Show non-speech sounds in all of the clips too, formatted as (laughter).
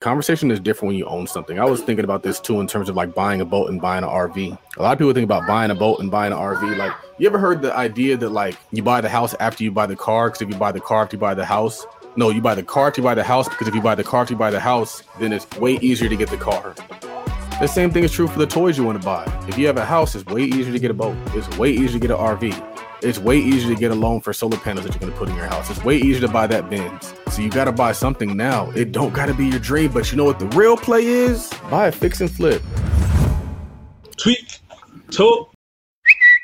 conversation is different when you own something. I was thinking about this too in terms of like buying a boat and buying an RV. A lot of people think about buying a boat and buying an RV. Like, you ever heard the idea that like you buy the house after you buy the car? Because if you buy the car after you buy the house, no, you buy the car after you buy the house. Because if you buy the car after you buy the house, then it's way easier to get the car. The same thing is true for the toys you want to buy. If you have a house, it's way easier to get a boat. It's way easier to get an RV. It's way easier to get a loan for solar panels that you're gonna put in your house. It's way easier to buy that Benz. So you gotta buy something now. It don't gotta be your dream, but you know what the real play is? Buy a fix and flip. Tweet, talk.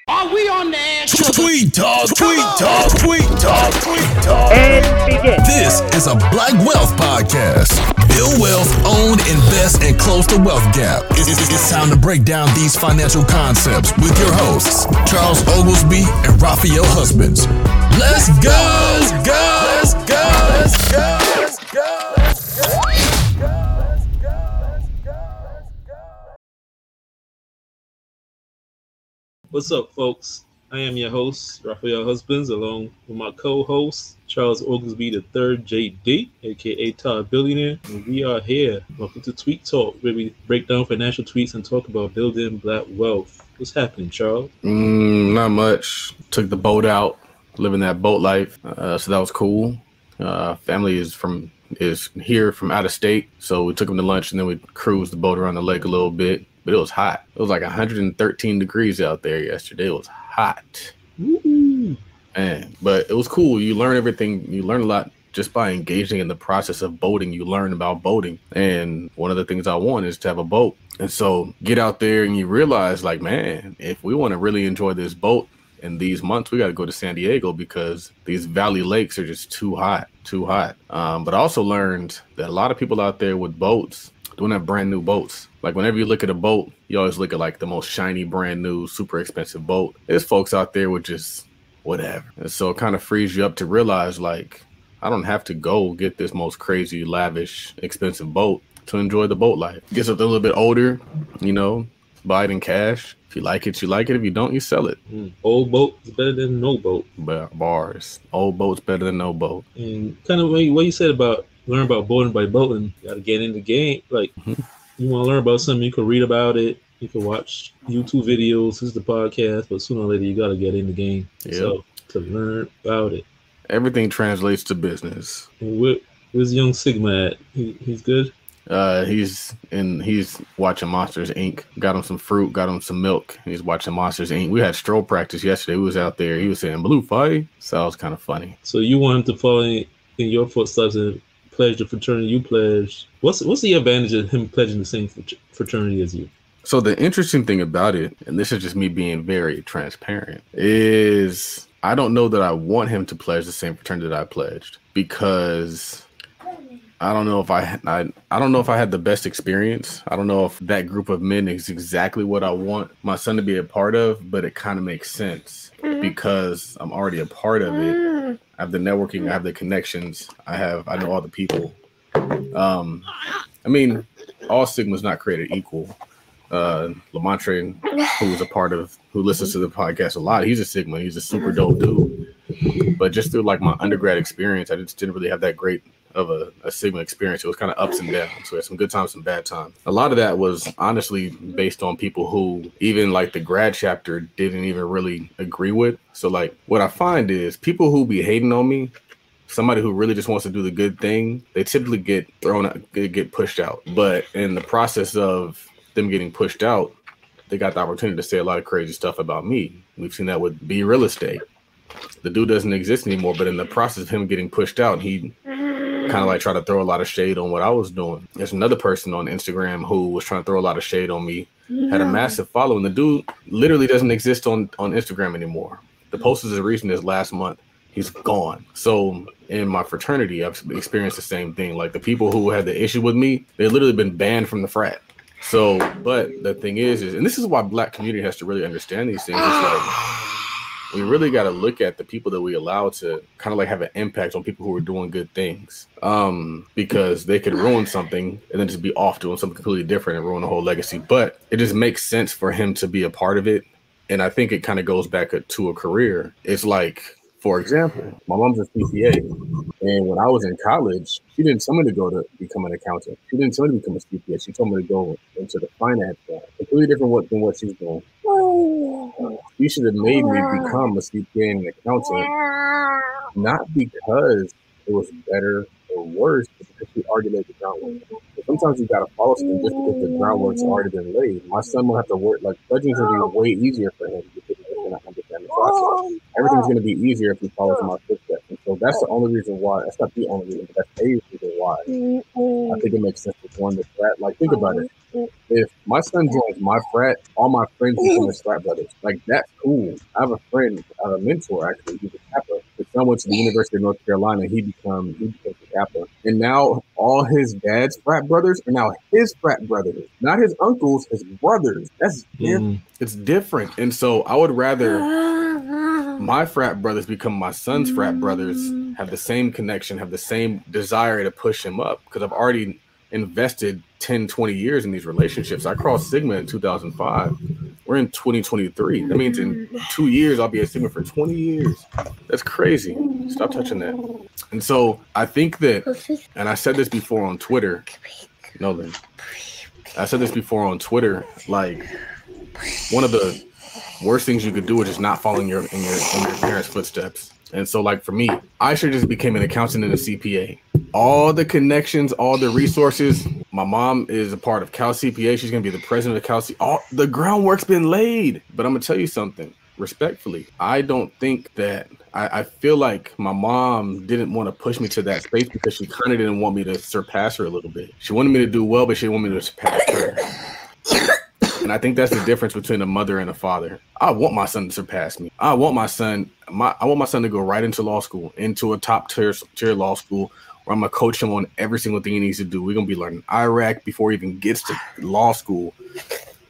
Are we on the air? Tweet talk, tweet talk, tweet talk, tweet talk. And begin. This is a Black Wealth podcast. Build wealth, own, invest, and close the wealth gap. It's, it's- it's time to break down these financial concepts with your hosts, Charles Oglesby and Raphael Husbands. Let's go, let's go, let's go, let's go, let's go, let's go, let's go, let's go, let's go. What's up, folks? I am your host, Raphael Husbands, along with my co-host, Charles Oglesby the third JD, aka Todd Billionaire. And we are here. Welcome to Tweet Talk, where we break down financial tweets and talk about building black wealth. What's happening, Charles? Mm, not much. Took the boat out, living that boat life. Uh, so that was cool. Uh, family is from is here from out of state, so we took them to lunch and then we cruised the boat around the lake a little bit. But it was hot. It was like 113 degrees out there yesterday. It was hot. Woo! Man, but it was cool. You learn everything. You learn a lot just by engaging in the process of boating. You learn about boating, and one of the things I want is to have a boat. And so get out there and you realize, like, man, if we want to really enjoy this boat in these months, we got to go to San Diego because these valley lakes are just too hot, too hot. Um, but I also learned that a lot of people out there with boats don't have brand new boats. Like whenever you look at a boat, you always look at like the most shiny, brand new, super expensive boat. There's folks out there with just whatever. And so it kind of frees you up to realize like I don't have to go get this most crazy, lavish, expensive boat to enjoy the boat life. Get something a little bit older, you know, buy it in cash. If you like it, you like it. If you don't, you sell it. Mm. Old boat is better than no boat. But bars, old boats better than no boat. And kind of what you, said about learn about boating by boating, you got to get in the game. Like Mhm. you want to learn about something, you can read about it. You can watch YouTube videos. This is the podcast, but sooner or later you got to get in the game. Yeah. So to learn about it. Everything translates to business. And where, where's young Sigma at? He, he's good. Uh, he's and He's watching Monsters Inc. Got him some fruit. Got him some milk. He's watching Monsters Inc. We had stroll practice yesterday. We was out there. He was saying blue fight. So that was kind of funny. So you want him to follow in, in your footsteps and pledge the fraternity you pledge. What's what's the advantage of him pledging the same fraternity as you? So the interesting thing about it, and this is just me being very transparent, is I don't know that I want him to pledge the same fraternity that I pledged because I don't know if I, I I don't know if I had the best experience. I don't know if that group of men is exactly what I want my son to be a part of, but it kind of makes sense because I'm already a part of it. I have the networking, I have the connections, I have I know all the people. Um, I mean, all Sigma's not created equal. Uh, Lamontre, who was a part of, who listens to the podcast a lot, he's a Sigma. He's a super dope dude. But just through like my undergrad experience, I just didn't really have that great of a, a Sigma experience. It was kind of ups and downs. So we had some good times, some bad times. A lot of that was honestly based on people who even like the grad chapter didn't even really agree with. So like what I find is people who be hating on me, somebody who really just wants to do the good thing, they typically get thrown out, get pushed out. But in the process of them getting pushed out, they got the opportunity to say a lot of crazy stuff about me. We've seen that with B real estate. The dude doesn't exist anymore, but in the process of him getting pushed out, he kind of like tried to throw a lot of shade on what I was doing. There's another person on Instagram who was trying to throw a lot of shade on me. Had a massive following. The dude literally doesn't exist on on Instagram anymore. The post is as recent as last month. He's gone. So in my fraternity, I've experienced the same thing. Like the people who had the issue with me, they've literally been banned from the frat. So, but the thing is, is and this is why black community has to really understand these things. It's like (sighs) we really got to look at the people that we allow to kind of like have an impact on people who are doing good things. Um because they could ruin something and then just be off doing something completely different and ruin the whole legacy. But it just makes sense for him to be a part of it. And i think it kind of goes back to a career. It's like For example, my mom's a CPA, and when I was in college, she didn't tell me to go to become an accountant. She didn't tell me to become a CPA. She told me to go into the finance side, completely different what, than what she's doing. You should have made me become a CPA and an accountant, not because it was better or worse, but because she already laid the groundwork. But sometimes you gotta follow something just because the groundwork's already been laid. My son will have to work like budgeting's gonna be way easier for him because he's gonna understand the process. Everything's gonna be easier if he follows my footsteps. And so that's the only reason why. That's not the only reason, but that's a reason why. I think it makes sense to join the frat. Like, think about it. If my son joins my frat, all my friends become his frat brothers. Like, that's cool. I have a friend, I have a mentor actually. He's a Kappa. His son went to the University of North Carolina. He become he became a Kappa, and now all his dad's frat brothers are now his frat brothers, not his uncles, his brothers. That's different. Mm. It's different, and so I would rather (laughs) my frat brothers become my son's frat brothers, mm. have the same connection, have the same desire to push him up because I've already invested 10, 20 years in these relationships. I crossed Sigma in 2005. We're in 2023. That means in mm. two years, I'll be at Sigma for 20 years. That's crazy. Stop touching that. And so I think that, and I said this before on Twitter, Nolan, I said this before on Twitter, like one of the worst things you could do is just not following your in your in your parents' footsteps. And so, like for me, I should just became an accountant and a CPA. All the connections, all the resources. My mom is a part of Cal CPA. She's gonna be the president of Cal. C- all the groundwork's been laid. But I'm gonna tell you something respectfully. I don't think that I, I feel like my mom didn't want to push me to that space because she kind of didn't want me to surpass her a little bit. She wanted me to do well, but she didn't want me to surpass her. And I think that's the difference between a mother and a father. I want my son to surpass me. I want my son, my I want my son to go right into law school, into a top tier tier law school where I'm gonna coach him on every single thing he needs to do. We're gonna be learning IRAC before he even gets to law school.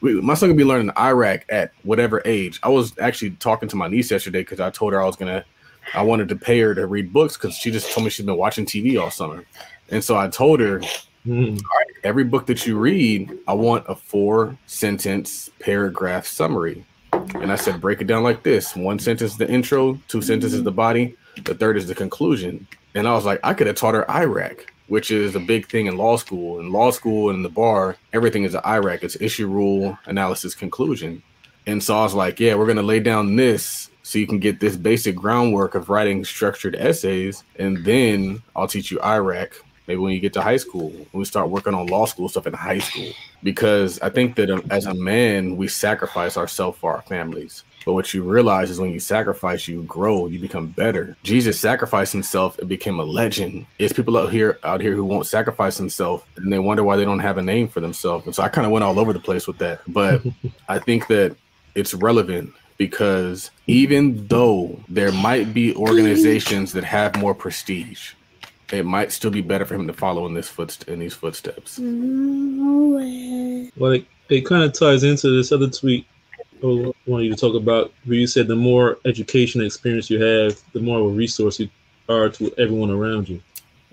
We, my son gonna be learning IRAC at whatever age. I was actually talking to my niece yesterday because I told her I was gonna, I wanted to pay her to read books because she just told me she's been watching TV all summer, and so I told her Mm. every book that you read, I want a four sentence paragraph summary. And I said, break it down like this one sentence the intro, two sentences the body, the third is the conclusion. And I was like, I could have taught her IRAC, which is a big thing in law school. In law school and the bar, everything is an IRAC, it's issue, rule, analysis, conclusion. And so I was like, yeah, we're going to lay down this so you can get this basic groundwork of writing structured essays. And then I'll teach you IRAC, maybe when you get to high school, when we start working on law school stuff in high school. Because I think that um, as a man, we sacrifice ourselves for our families. But what you realize is when you sacrifice, you grow, you become better. Jesus sacrificed himself and became a legend. It's people out here out here who won't sacrifice themselves and they wonder why they don't have a name for themselves. And so I kind of went all over the place with that. But (laughs) I think that it's relevant because even though there might be organizations that have more prestige, it might still be better for him to follow in this foot in these footsteps. Well, it, it kind of ties into this other tweet I want you to talk about where you said the more education experience you have, the more of a resource you are to everyone around you.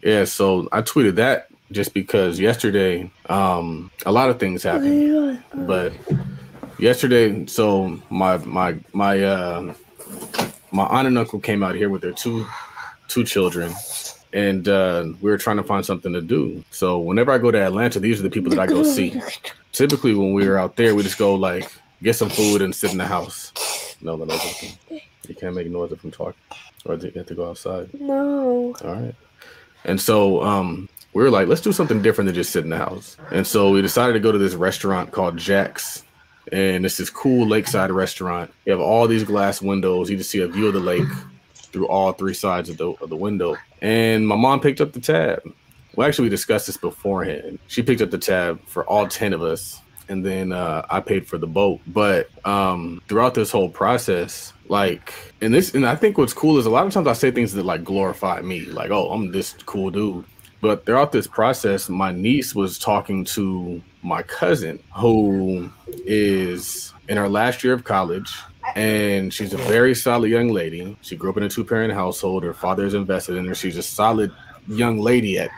Yeah, so I tweeted that just because yesterday, um, a lot of things happened, but yesterday, so my my my uh my aunt and uncle came out here with their two two children and uh we were trying to find something to do. So whenever I go to Atlanta, these are the people that I go (laughs) see. Typically when we were out there, we just go like get some food and sit in the house. No, no, no, no. You can't make noise if I'm talking. Or you have to go outside. No. All right. And so um, we were like, let's do something different than just sit in the house. And so we decided to go to this restaurant called Jack's. And it's this cool lakeside restaurant. You have all these glass windows. You just see a view of the lake through all three sides of the, of the window. And my mom picked up the tab. Well, actually, we discussed this beforehand. She picked up the tab for all 10 of us. And then uh, I paid for the boat. But um, throughout this whole process, like, and this, and I think what's cool is a lot of times I say things that like glorify me, like, oh, I'm this cool dude. But throughout this process, my niece was talking to my cousin, who is in her last year of college. And she's a very solid young lady. She grew up in a two parent household. Her father is invested in her. She's a solid young lady at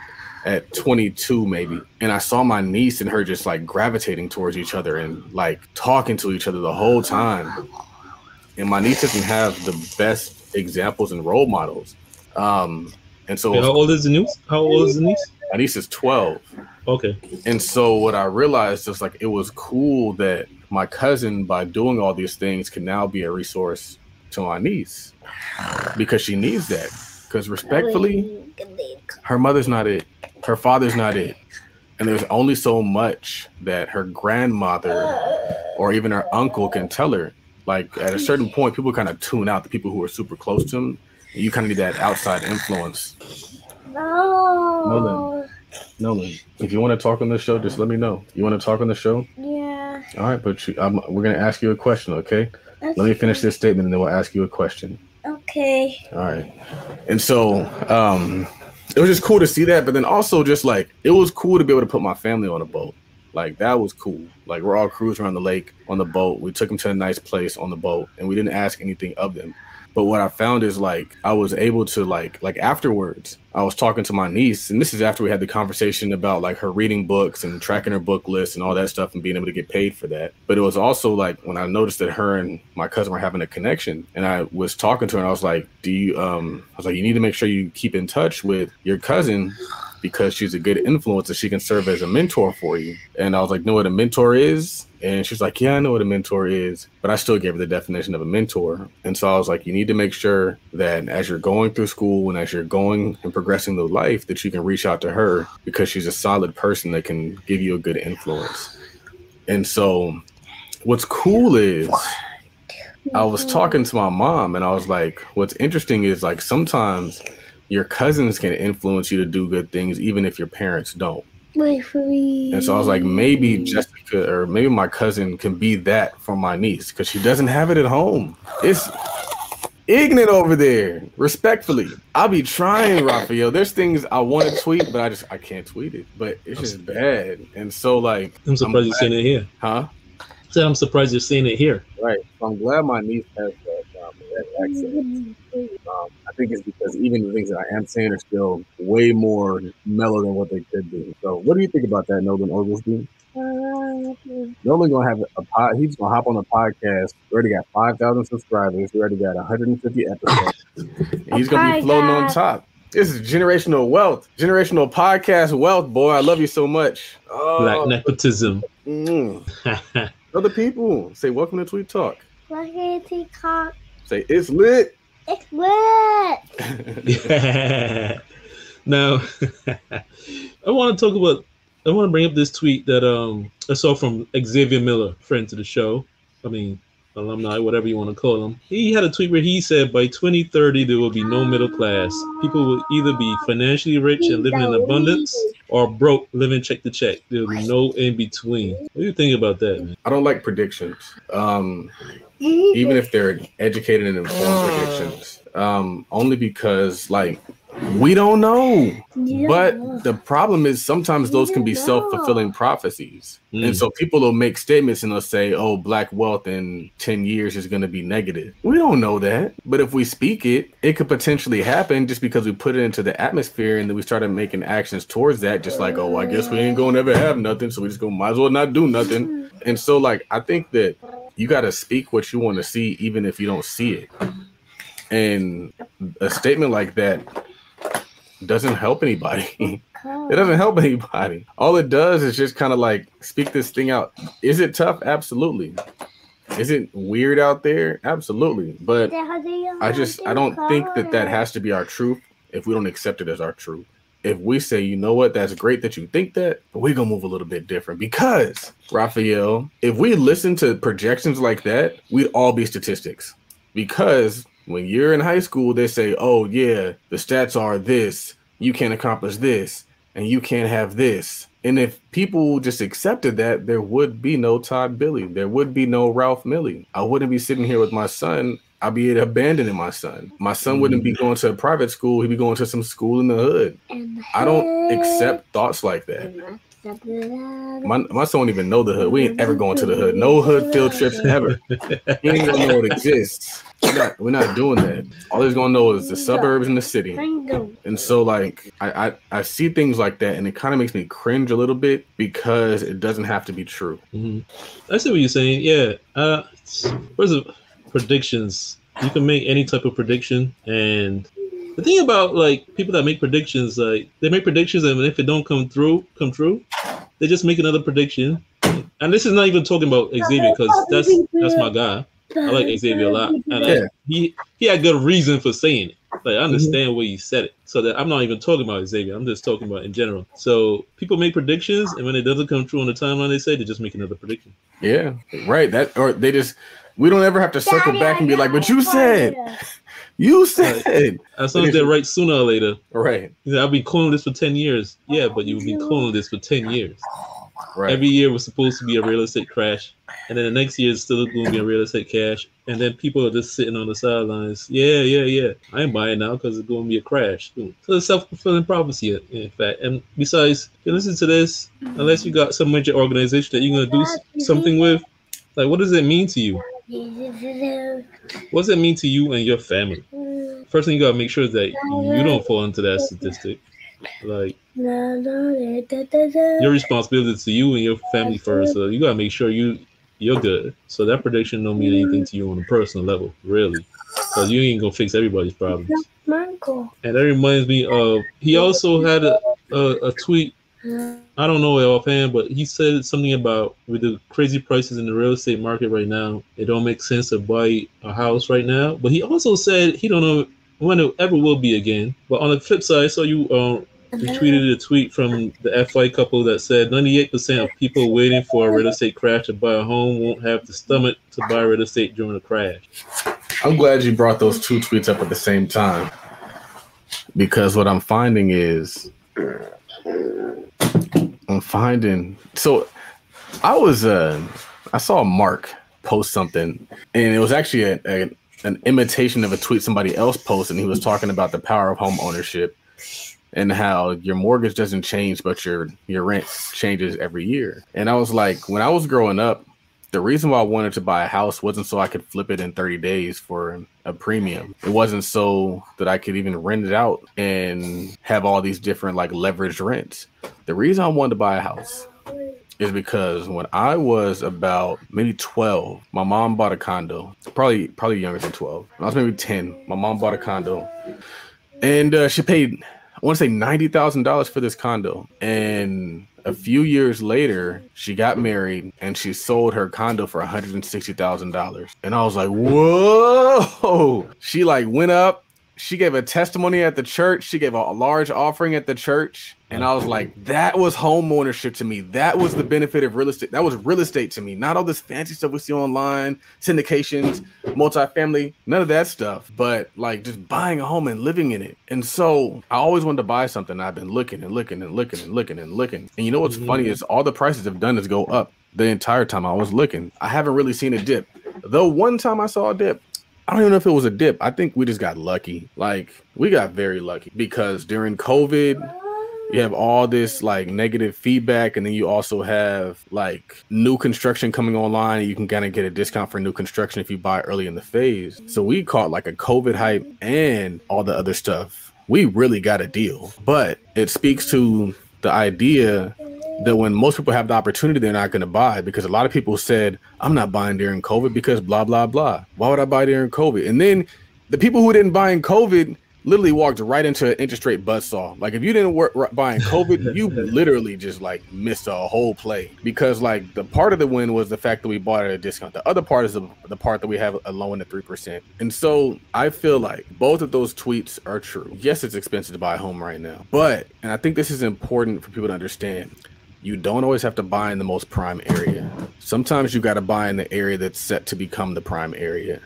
at 22 maybe and i saw my niece and her just like gravitating towards each other and like talking to each other the whole time and my niece doesn't have the best examples and role models. Um, and so And how old is the niece? How old is the niece? my niece is 12. Okay. And so what I realized is like it was cool that my cousin, by doing all these things, can now be a resource to my niece because she needs that. Because respectfully, her mother's not it, her father's not it. And there's only so much that her grandmother or even her uncle can tell her. Like at a certain point, people kind of tune out the people who are super close to them. You kind of need that outside influence. No. Nolan, if you want to talk on the show, just let me know. You want to talk on the show? Yeah. All right, but you, I'm, we're gonna ask you a question, okay? Let me finish this statement, and then we'll ask you a question. Okay. All right. And so, um, it was just cool to see that, but then also just like it was cool to be able to put my family on a boat. Like that was cool. Like we're all cruising around the lake on the boat. We took them to a nice place on the boat, and we didn't ask anything of them. But what I found is like I was able to like like afterwards, I was talking to my niece, and this is after we had the conversation about like her reading books and tracking her book list and all that stuff and being able to get paid for that. But it was also like when I noticed that her and my cousin were having a connection, and I was talking to her, and I was like, "Do you?" Um, I was like, "You need to make sure you keep in touch with your cousin." Because she's a good influence and she can serve as a mentor for you. And I was like, know what a mentor is? And she's like, Yeah, I know what a mentor is. But I still gave her the definition of a mentor. And so I was like, You need to make sure that as you're going through school and as you're going and progressing through life, that you can reach out to her because she's a solid person that can give you a good influence. And so what's cool is I was talking to my mom and I was like, What's interesting is like sometimes your cousins can influence you to do good things even if your parents don't. Wait for me. And so I was like, maybe Jessica or maybe my cousin can be that for my niece because she doesn't have it at home. It's ignorant over there. Respectfully, I'll be trying, (laughs) Raphael. There's things I want to tweet, but I just I can't tweet it. But it's just bad. And so like, I'm surprised you're seeing it here. huh? So I'm surprised you're seeing it here. Right. I'm glad my niece has that, um, that accent. (laughs) Um, I think it's because even the things that I am saying are still way more mellow than what they could be. So, what do you think about that, Nolan Oglesby? Nolan gonna have a pod. He's gonna hop on the podcast. We already got five thousand subscribers. We already got 150 episodes. (laughs) He's gonna be floating on top. This is generational wealth, generational podcast wealth, boy. I love you so much. Black Oh, nepotism. mm. (laughs) Other people say, "Welcome to Tweet Talk." Spaghetti cock. Say, "It's lit." It's lit. (laughs) now, (laughs) I want to talk about. I want to bring up this tweet that um I saw from Xavier Miller, friend to the show. I mean, alumni, whatever you want to call them. He had a tweet where he said, "By 2030, there will be no middle class. People will either be financially rich and living in abundance, or broke, living check to check. There will be no in between." What do you think about that, man? I don't like predictions. Um, even if they're educated and informed predictions. Um, only because like we don't know. But the problem is sometimes those can be self-fulfilling prophecies. And Mm. so people will make statements and they'll say, "Oh, black wealth in 10 years is going to be negative." We don't know that. But if we speak it, it could potentially happen just because we put it into the atmosphere and then we started making actions towards that just like, "Oh, I guess we ain't going to ever have nothing, so we just go, might as well not do nothing." And so like I think that you got to speak what you want to see even if you don't see it. And a statement like that doesn't help anybody. (laughs) It doesn't help anybody. All it does is just kind of like speak this thing out. Is it tough? Absolutely. Is it weird out there? Absolutely. But I just I don't think that that has to be our truth if we don't accept it as our truth. If we say, you know what, that's great that you think that, but we're gonna move a little bit different because Raphael, if we listen to projections like that, we'd all be statistics. Because when you're in high school, they say, oh yeah, the stats are this, you can't accomplish this, and you can't have this. And if people just accepted that, there would be no Todd Billy. There would be no Ralph Millie. I wouldn't be sitting here with my son. I'd be abandoning my son. My son wouldn't be mm. going to a private school. He'd be going to some school in the hood. I don't accept thoughts like that. My, my son won't even know the hood. We ain't ever going to the hood. No hood field trips ever. He ain't gonna know it exists. We're not, we're not doing that. All he's gonna know is the suburbs and the city. And so like I, I I see things like that and it kind of makes me cringe a little bit because it doesn't have to be true. hmm I see what you're saying. Yeah. Uh, first of predictions. You can make any type of prediction, and the thing about like people that make predictions, like they make predictions, and if it don't come through, come true, they just make another prediction. And this is not even talking about Xavier because that's that's my guy. I like Xavier a lot, and I- he he had good reason for saying it. Like I understand why he said it. So that I'm not even talking about Xavier. I'm just talking about in general. So people make predictions, and when it doesn't come true on the timeline, they say they just make another prediction. Yeah, right. That or they just we don't ever have to circle back and be like, "But you said, you said." As long as they're right sooner or later. Right, You know, I've been cloning this for 10 years. Yeah, but you've been cloning this for 10 years. right. Every year was supposed to be a real estate crash. And then the next year is still going to be a real estate cash. And then people are just sitting on the sidelines. Yeah, yeah, yeah. I ain't buying now because it's going to be a crash. Mm. So it's self fulfilling prophecy, in fact. And besides, you listen to this, unless you got some major organization that you're going to do something with, like, what does it mean to you? What does it mean to you and your family? First thing you got to make sure is that you don't fall into that statistic. Like, your responsibility is to you and your family first. So you gotta make sure you you're good. So that prediction don't mean anything to you on a personal level, really, because you ain't gonna fix everybody's problems. And that reminds me of he also had a a, a tweet. I don't know offhand, but he said something about with the crazy prices in the real estate market right now, it don't make sense to buy a house right now. But he also said he don't know when it ever will be again. But on the flip side, so you um retweeted a tweet from the FI couple that said 98% of people waiting for a real estate crash to buy a home won't have the stomach to buy real estate during a crash. I'm glad you brought those two tweets up at the same time because what I'm finding is I'm finding so I was uh I saw Mark post something and it was actually a, a an imitation of a tweet somebody else posted and he was talking about the power of home ownership and how your mortgage doesn't change but your your rent changes every year. And I was like when I was growing up the reason why I wanted to buy a house wasn't so I could flip it in 30 days for a premium. It wasn't so that I could even rent it out and have all these different like leveraged rents. The reason I wanted to buy a house is because when I was about maybe 12, my mom bought a condo. Probably probably younger than 12. When I was maybe 10. My mom bought a condo. And uh, she paid I want to say ninety thousand dollars for this condo, and a few years later, she got married and she sold her condo for one hundred and sixty thousand dollars. And I was like, "Whoa!" (laughs) She like went up. She gave a testimony at the church. She gave a, a large offering at the church, and I was like, "That was home ownership to me. That was the benefit of real estate. That was real estate to me. Not all this fancy stuff we see online, syndications, multifamily, none of that stuff. But like just buying a home and living in it. And so I always wanted to buy something. I've been looking and looking and looking and looking and looking. And you know what's funny is all the prices have done is go up the entire time I was looking. I haven't really seen a dip. Though one time I saw a dip, I don't even know if it was a dip. I think we just got lucky. Like we got very lucky because during COVID, you have all this like negative feedback, and then you also have like new construction coming online. And you can kind of get a discount for new construction if you buy early in the phase. So we caught like a COVID hype and all the other stuff. We really got a deal, but it speaks to the idea that when most people have the opportunity, they're not going to buy because a lot of people said, I'm not buying during COVID because blah, blah, blah. Why would I buy during COVID? And then the people who didn't buy in COVID literally walked right into an interest rate buzzsaw. Like if you didn't work r- buying COVID, you (laughs) literally just like missed a whole play because like the part of the win was the fact that we bought at a discount. The other part is the, the part that we have a loan at 3%. And so I feel like both of those tweets are true. Yes, it's expensive to buy a home right now, but, and I think this is important for people to understand you don't always have to buy in the most prime area. Sometimes you got to buy in the area that's set to become the prime area.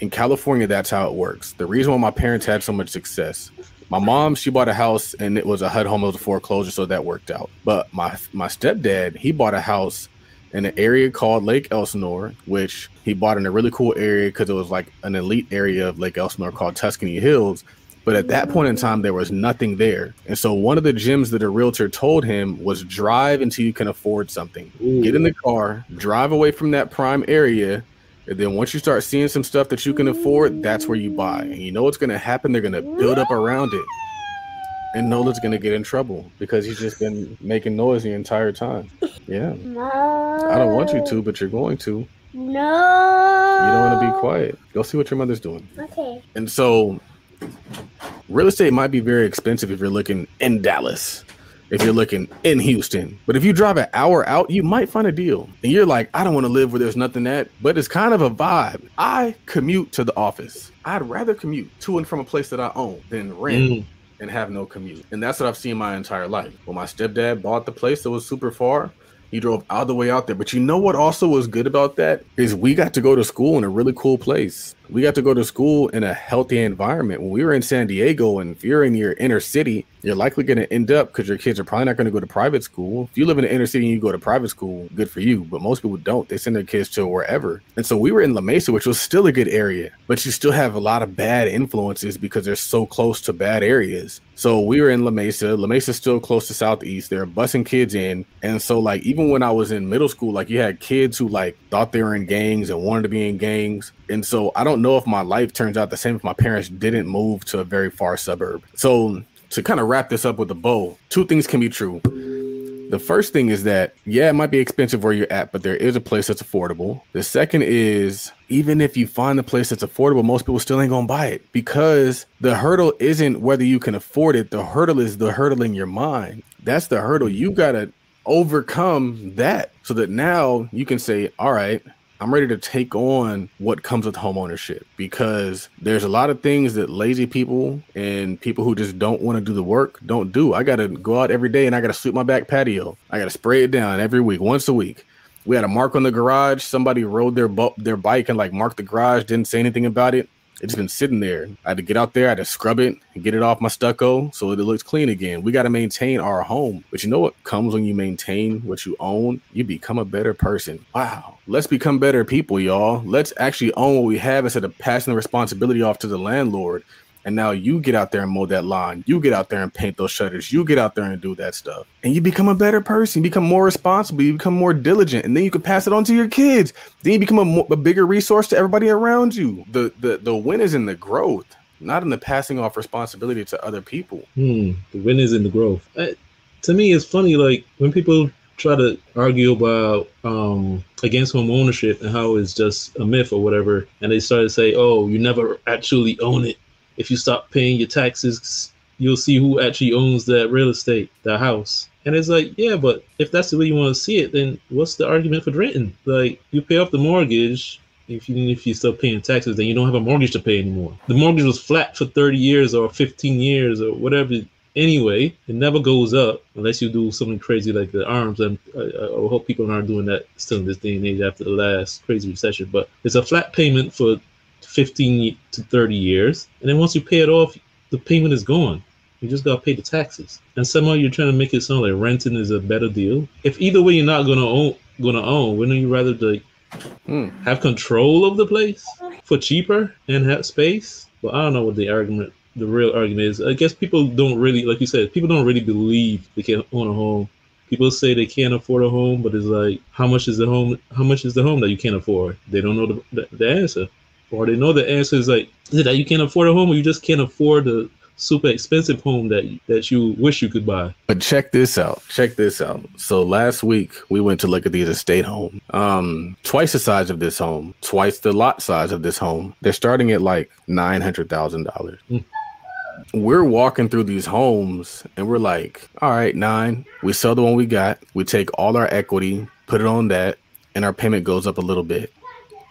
In California, that's how it works. The reason why my parents had so much success, my mom, she bought a house and it was a HUD home, it was a foreclosure, so that worked out. But my my stepdad, he bought a house in an area called Lake Elsinore, which he bought in a really cool area because it was like an elite area of Lake Elsinore called Tuscany Hills. But at that point in time, there was nothing there. And so one of the gems that a realtor told him was drive until you can afford something. Get in the car, drive away from that prime area. And then once you start seeing some stuff that you can afford, that's where you buy. And you know what's going to happen? They're going to build up around it. And Nola's going to get in trouble because he's just been making noise the entire time. Yeah. I don't want you to, but you're going to. No. You don't want to be quiet. Go see what your mother's doing. Okay. And so, real estate might be very expensive if you're looking in Dallas, if you're looking in Houston. But if you drive an hour out, you might find a deal. And you're like, I don't want to live where there's nothing at, but it's kind of a vibe. I commute to the office. I'd rather commute to and from a place that I own than rent. Mm. And have no commute. And that's what I've seen my entire life. When my stepdad bought the place that was super far, he drove all the way out there. But you know what also was good about that is we got to go to school in a really cool place. We got to go to school in a healthy environment. When we were in San Diego and if you're in your inner city, you're likely going to end up because your kids are probably not going to go to private school. If you live in the inner city and you go to private school, good for you. But most people don't. They send their kids to wherever. And so we were in La Mesa, which was still a good area, but you still have a lot of bad influences because they're so close to bad areas. So we were in La Mesa. La Mesa's still close to Southeast. They're busing kids in. And so like even when I was in middle school, like you had kids who like thought they were in gangs and wanted to be in gangs. And so I don't know if my life turns out the same if my parents didn't move to a very far suburb. So to kind of wrap this up with a bow, two things can be true. The first thing is that, yeah, it might be expensive where you're at, but there is a place that's affordable. The second is, even if you find the place that's affordable, most people still ain't gonna buy it because the hurdle isn't whether you can afford it. The hurdle is the hurdle in your mind. That's the hurdle. You gotta overcome that so that now you can say, all right, I'm ready to take on what comes with home ownership because there's a lot of things that lazy people and people who just don't want to do the work don't do. I got to go out every day and I got to sweep my back patio. I got to spray it down every week, once a week. We had a mark on the garage. Somebody rode their bu- their bike and like marked the garage, didn't say anything about it. It's been sitting there. I had to get out there, I had to scrub it and get it off my stucco so that it looks clean again. We got to maintain our home. But you know what comes when you maintain what you own? You become a better person. Wow. Let's become better people, y'all. Let's actually own what we have instead of passing the responsibility off to the landlord. And now you get out there and mow that lawn. You get out there and paint those shutters. You get out there and do that stuff. And you become a better person. You become more responsible. You become more diligent. And then you can pass it on to your kids. Then you become a, mo- a bigger resource to everybody around you. The, the, the win is in the growth, not in the passing off responsibility to other people. Hmm. The win is in the growth. Uh, to me, it's funny. Like when people try to argue about um against home ownership and how it's just a myth or whatever, and they start to say, "Oh, you never actually own it. If you stop paying your taxes, you'll see who actually owns that real estate, that house." And it's like, yeah, but if that's the way you want to see it, then what's the argument for renting? Like, you pay off the mortgage, if you if you're still paying taxes, then you don't have a mortgage to pay anymore. The mortgage was flat for 30 years or 15 years or whatever. Anyway, it never goes up unless you do something crazy like the ARMs. And I, I hope people aren't doing that still in this day and age after the last crazy recession. But it's a flat payment for 15 to 30 years, and then once you pay it off, the payment is gone. You just gotta pay the taxes. And somehow you're trying to make it sound like renting is a better deal. If either way you're not gonna own, gonna own, wouldn't you rather like Hmm. have control of the place for cheaper and have space? Well, I don't know what the argument, the real argument is. I guess people don't really, like you said, people don't really believe they can own a home. People say they can't afford a home, but it's like, how much is the home? How much is the home that you can't afford? They don't know the, the, the answer, or they know the answer is like, is it that you can't afford a home, or you just can't afford the super expensive home that that you wish you could buy? But check this out. Check this out. So last week we went to look at these estate homes. Um, twice the size of this home, twice the lot size of this home. They're starting at like nine hundred thousand dollars. We're walking through these homes and we're like, all right, nine. We sell the one we got. We take all our equity, put it on that, and our payment goes up a little bit.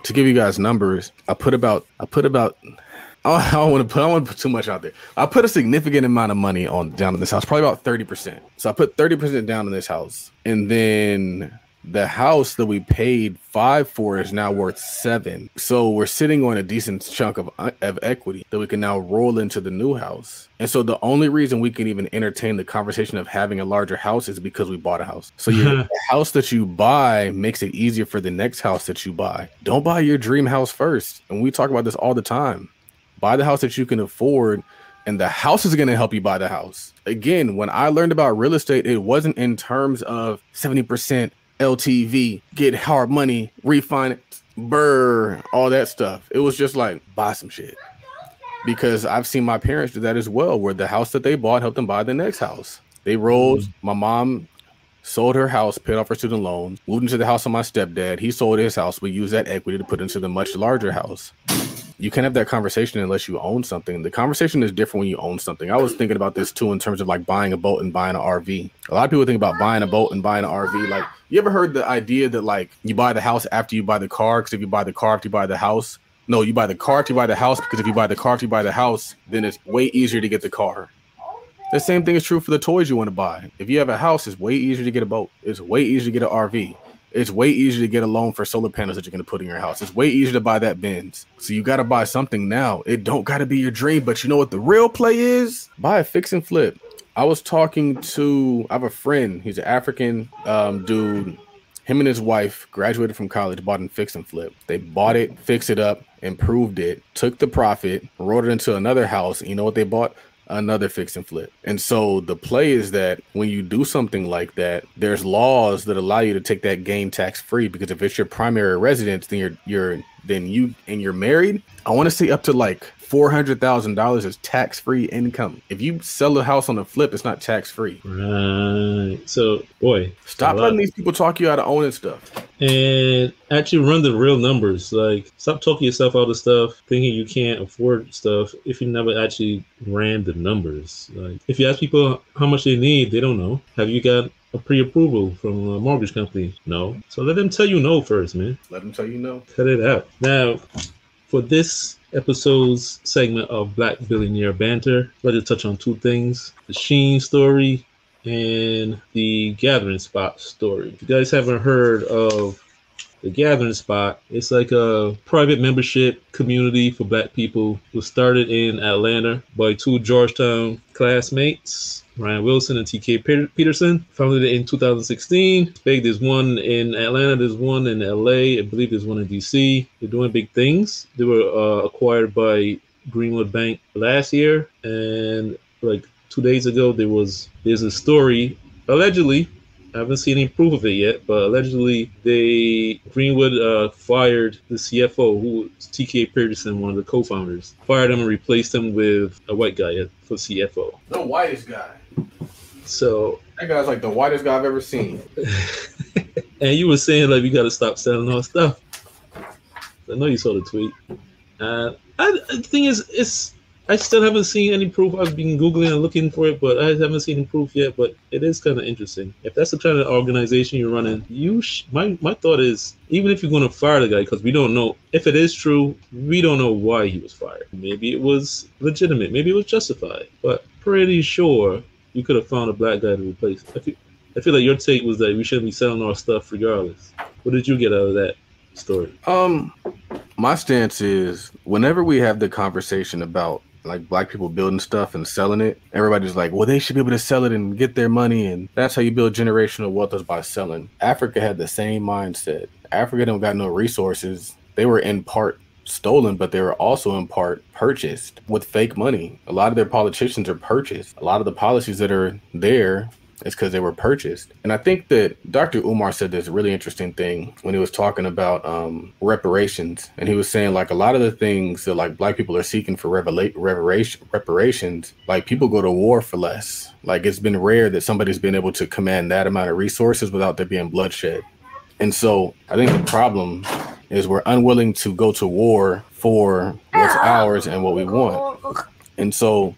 To give you guys numbers, I put about I put about (laughs) I don't want to put I don't want to put too much out there. I put a significant amount of money on down in this house, probably about 30%. So I put 30% down in this house. And then the house that we paid five for is now worth seven. So we're sitting on a decent chunk of, uh, of equity that we can now roll into the new house. And so the only reason we can even entertain the conversation of having a larger house is because we bought a house. So your (laughs) the house that you buy makes it easier for the next house that you buy. Don't buy your dream house first. And we talk about this all the time buy the house that you can afford and the house is going to help you buy the house again when i learned about real estate it wasn't in terms of 70% ltv get hard money refinance BRRRR all that stuff it was just like buy some shit because i've seen my parents do that as well where the house that they bought helped them buy the next house they rolled mm-hmm. my mom sold her house, paid off her student loans, moved into the house of my stepdad. He sold his house. We used that equity to put into the much larger house. You can't have that conversation unless you own something. The conversation is different when you own something. I was thinking about this too in terms of like buying a boat and buying an RV. A lot of people think about buying a boat and buying an RV. Like, you ever heard the idea that like you buy the house after you buy the car? Because if you buy the car after you buy the house, no, you buy the car after you buy the house. Because if you buy the car after you buy the house, then it's way easier to get the car. The same thing is true for the toys you want to buy. If you have a house, it's way easier to get a boat. It's way easier to get an RV. It's way easier to get a loan for solar panels that you're gonna put in your house. It's way easier to buy that Benz. So you gotta buy something now. It don't gotta be your dream, but you know what the real play is? Buy a fix and flip. I was talking to I have a friend, he's an African um, dude. Him and his wife graduated from college, bought and fix and flip. They bought it, fixed it up, improved it, took the profit, wrote it into another house. You know what they bought? Another fix and flip. And so the play is that when you do something like that, there's laws that allow you to take that gain tax free because if it's your primary residence, then you're you're then you and you're married. I want to say up to like four hundred thousand dollars is tax free income. If you sell a house on a flip, it's not tax free. Right. So, boy, Stop letting these people talk you out of owning stuff. and actually run the real numbers. Like, stop talking yourself out of stuff, thinking you can't afford stuff if you never actually ran the numbers. Like, if you ask people how much they need, they don't know. Have you got a pre-approval from a mortgage company? No. So let them tell you no first, man. Let them tell you no. Cut it out. Now, for this episode's segment of Black Billionaire Banter, let us touch on two things the Shein story and the Gathering Spot story. If you guys haven't heard of the Gathering Spot, it's like a private membership community for Black people. It was started in Atlanta by two Georgetown classmates, Ryan Wilson and TK Peterson. Founded it in 2016. Big. There's one in Atlanta. There's one in LA. I believe there's one in DC. They're doing big things. They were uh, acquired by Greenwood Bank last year, and like two days ago, there was there's a story allegedly. I haven't seen any proof of it yet, but allegedly they Greenwood uh, fired the CFO, who was TK Peterson, one of the co-founders, fired him and replaced him with a white guy for CFO. The whitest guy. So, That guy's like the whitest guy I've ever seen. (laughs) and you were saying like we got to stop selling our stuff. I know you saw the tweet. Uh, I, the thing is, it's I still haven't seen any proof. I've been googling and looking for it, but I haven't seen any proof yet. But it is kind of interesting. If that's the kind of organization you're running, you sh- my my thought is even if you're going to fire the guy, because we don't know if it is true, we don't know why he was fired. Maybe it was legitimate. Maybe it was justified. But pretty sure you could have found a black guy to replace. I feel, I feel like your take was that we shouldn't be selling our stuff regardless. What did you get out of that story? Um, my stance is whenever we have the conversation about like black people building stuff and selling it, everybody's like, well, they should be able to sell it and get their money, and that's how you build generational wealth is by selling. Africa had the same mindset. Africa don't got no resources. They were in part stolen, but they were also in part purchased with fake money. A lot of their politicians are purchased. A lot of the policies that are there is because they were purchased. And I think that Dr. Umar said this really interesting thing when he was talking about um, reparations. And he was saying, like, a lot of the things that, like, black people are seeking for revela- reparation, reparations, like, people go to war for less. Like, it's been rare that somebody's been able to command that amount of resources without there being bloodshed. And so I think the problem is we're unwilling to go to war for what's ours and what we want. And so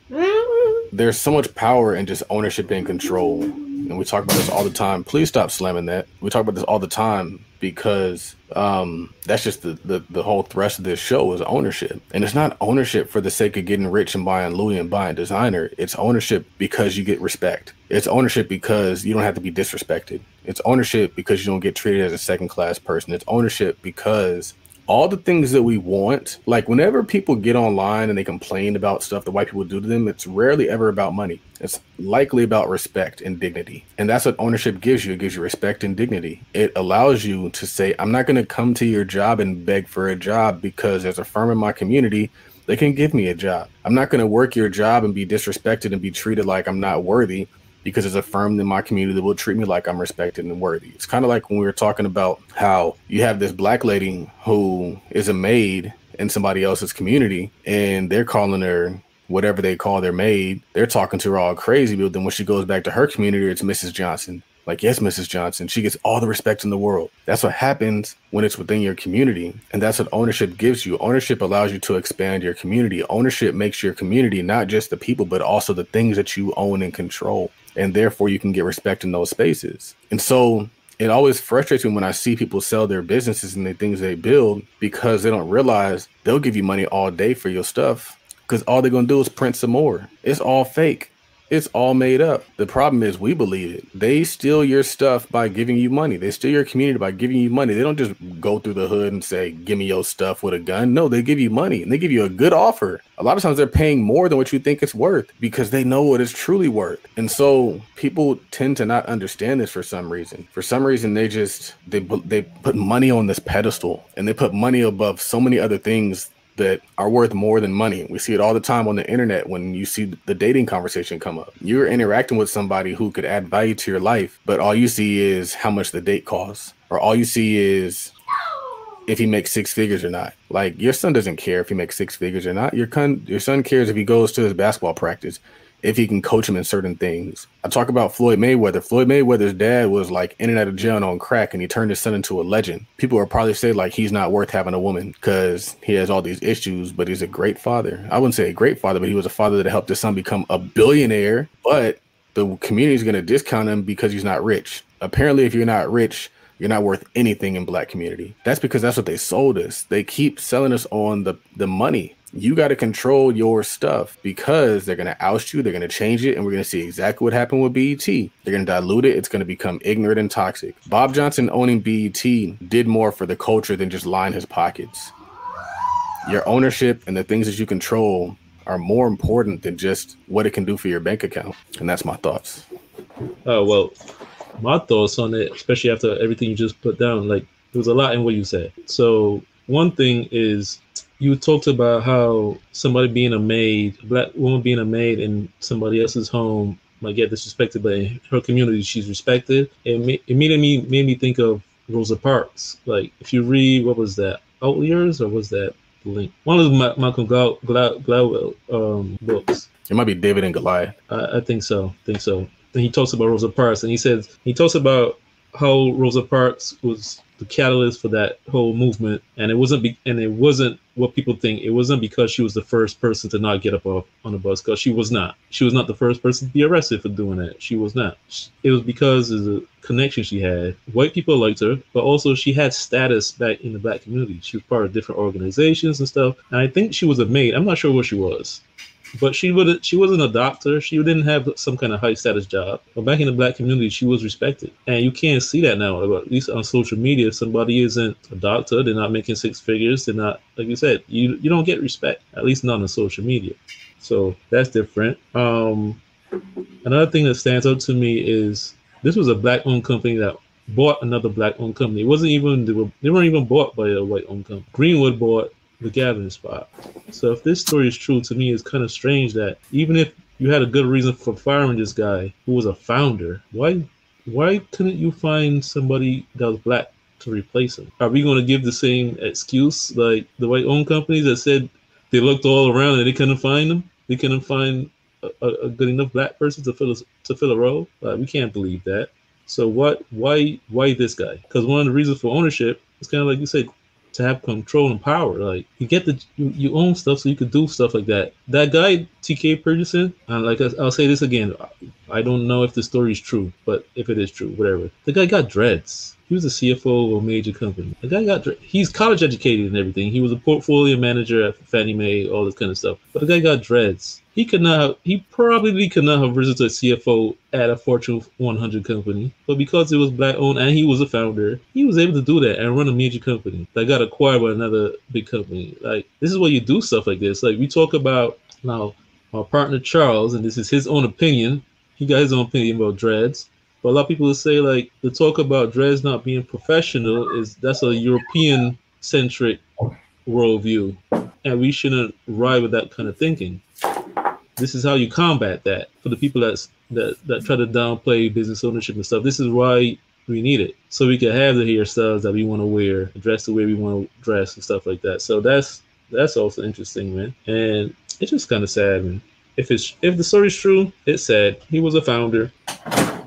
there's so much power in just ownership and control. And we talk about this all the time. Please stop slamming that. We talk about this all the time because um, that's just the, the, the whole thrust of this show is ownership. And it's not ownership for the sake of getting rich and buying Louis and buying designer. It's ownership because you get respect. It's ownership because you don't have to be disrespected. It's ownership because you don't get treated as a second class person. It's ownership because all the things that we want, like whenever people get online and they complain about stuff that white people do to them, it's rarely ever about money. It's likely about respect and dignity. And that's what ownership gives you. It gives you respect and dignity. It allows you to say, I'm not going to come to your job and beg for a job because there's a firm in my community they can give me a job. I'm not going to work your job and be disrespected and be treated like I'm not worthy because there's a firm in my community that will treat me like I'm respected and worthy. It's kind of like when we were talking about how you have this black lady who is a maid in somebody else's community and they're calling her whatever they call their maid. They're talking to her all crazy, but then when she goes back to her community, it's Mrs. Johnson. Like, yes, Mrs. Johnson, she gets all the respect in the world. That's what happens when it's within your community. And that's what ownership gives you. Ownership allows you to expand your community. Ownership makes your community not just the people, but also the things that you own and control. And therefore, you can get respect in those spaces. And so, it always frustrates me when I see people sell their businesses and the things they build because they don't realize they'll give you money all day for your stuff because all they're gonna do is print some more. It's all fake. It's all made up. The problem is we believe it. They steal your stuff by giving you money. They steal your community by giving you money. They don't just go through the hood and say, "Give me your stuff with a gun." No, they give you money and they give you a good offer. A lot of times they're paying more than what you think it's worth because they know what it's truly worth. And so people tend to not understand this for some reason. For some reason they just they they put money on this pedestal and they put money above so many other things that are worth more than money. We see it all the time on the internet when you see the dating conversation come up. You're interacting with somebody who could add value to your life, but all you see is how much the date costs, or all you see is if he makes six figures or not. Like your son doesn't care if he makes six figures or not. Your con- your son cares if he goes to his basketball practice, if he can coach him in certain things. I talk about Floyd Mayweather. Floyd Mayweather's dad was like in and out of jail on crack, and he turned his son into a legend. People are probably say like he's not worth having a woman because he has all these issues, but he's a great father. I wouldn't say a great father, but he was a father that helped his son become a billionaire. But the community is going to discount him because he's not rich. Apparently, if you're not rich, you're not worth anything in black community. That's because that's what they sold us. They keep selling us on the the money. You got to control your stuff because they're going to oust you, they're going to change it, and we're going to see exactly what happened with BET. They're going to dilute it. It's going to become ignorant and toxic. Bob Johnson owning BET did more for the culture than just line his pockets. Your ownership and the things that you control are more important than just what it can do for your bank account. And that's my thoughts. Oh well, my thoughts on it, especially after everything you just put down, like there was a lot in what you said. So one thing is you talked about how somebody being a maid, a black woman being a maid in somebody else's home might get disrespected, but in her community she's respected. It ma- immediately made me think of Rosa Parks. Like if you read what was that Outliers or was that Blink? One of the Ma- Malcolm Glad- Gladwell um, books. It might be David and Goliath. I, I think so. think so. And he talks about Rosa Parks, and he says he talks about how Rosa Parks was the catalyst for that whole movement, and it wasn't be, and it wasn't what people think. It wasn't because she was the first person to not get up on a bus, because she was not. She was not the first person to be arrested for doing that. She was not. It was because of the connection she had. White people liked her, but also she had status back in the black community. She was part of different organizations and stuff. And I think she was a maid. I'm not sure what she was but she would she wasn't a doctor. She didn't have some kind of high status job. But back in the black community, she was respected, and you can't see that now. At least on social media, if somebody isn't a doctor, they're not making six figures. They're not like you said. You you don't get respect, at least not on social media. So that's different. Um, another thing that stands out to me is this was a black-owned company that bought another black-owned company. It wasn't even they, were, they weren't even bought by a white-owned company. Greenwood bought the gathering spot. So if this story is true, to me, it's kind of strange that even if you had a good reason for firing this guy who was a founder, why why couldn't you find somebody that was black to replace him? Are we going to give the same excuse like the white owned companies that said they looked all around and they couldn't find them? They couldn't find a, a good enough black person to fill a, to fill a role. Like, we can't believe that. So what? Why? Why this guy? Because one of the reasons for ownership is kind of like you said, to have control and power. Like you get the you, you own stuff, so you could do stuff like that. That guy TK Peterson, and like I, I'll say this again, I don't know if the story is true, but if it is true, whatever. The guy got dreads. He was a CFO of a major company. The guy got dre- he's college educated and everything. He was a portfolio manager at Fannie Mae, all this kind of stuff. But the guy got dreads. He could not have, he probably could not have risen to a CFO at a Fortune 100 company. But because it was black owned and he was a founder, he was able to do that and run a major company that got acquired by another big company. Like, this is why you do stuff like this. Like, we talk about now, our partner Charles, and this is his own opinion. He got his own opinion about dreads. But a lot of people say like the talk about dreads not being professional is that's a European centric worldview, and we shouldn't ride with that kind of thinking. This is how you combat that for the people that's that that try to downplay business ownership and stuff. This is why we need it so we can have the hairstyles that we want to wear, dress the way we want to dress and stuff like that. So that's that's also interesting, man. And it's just kind of sad, man. If it's if the story's true, it's sad. He was a founder,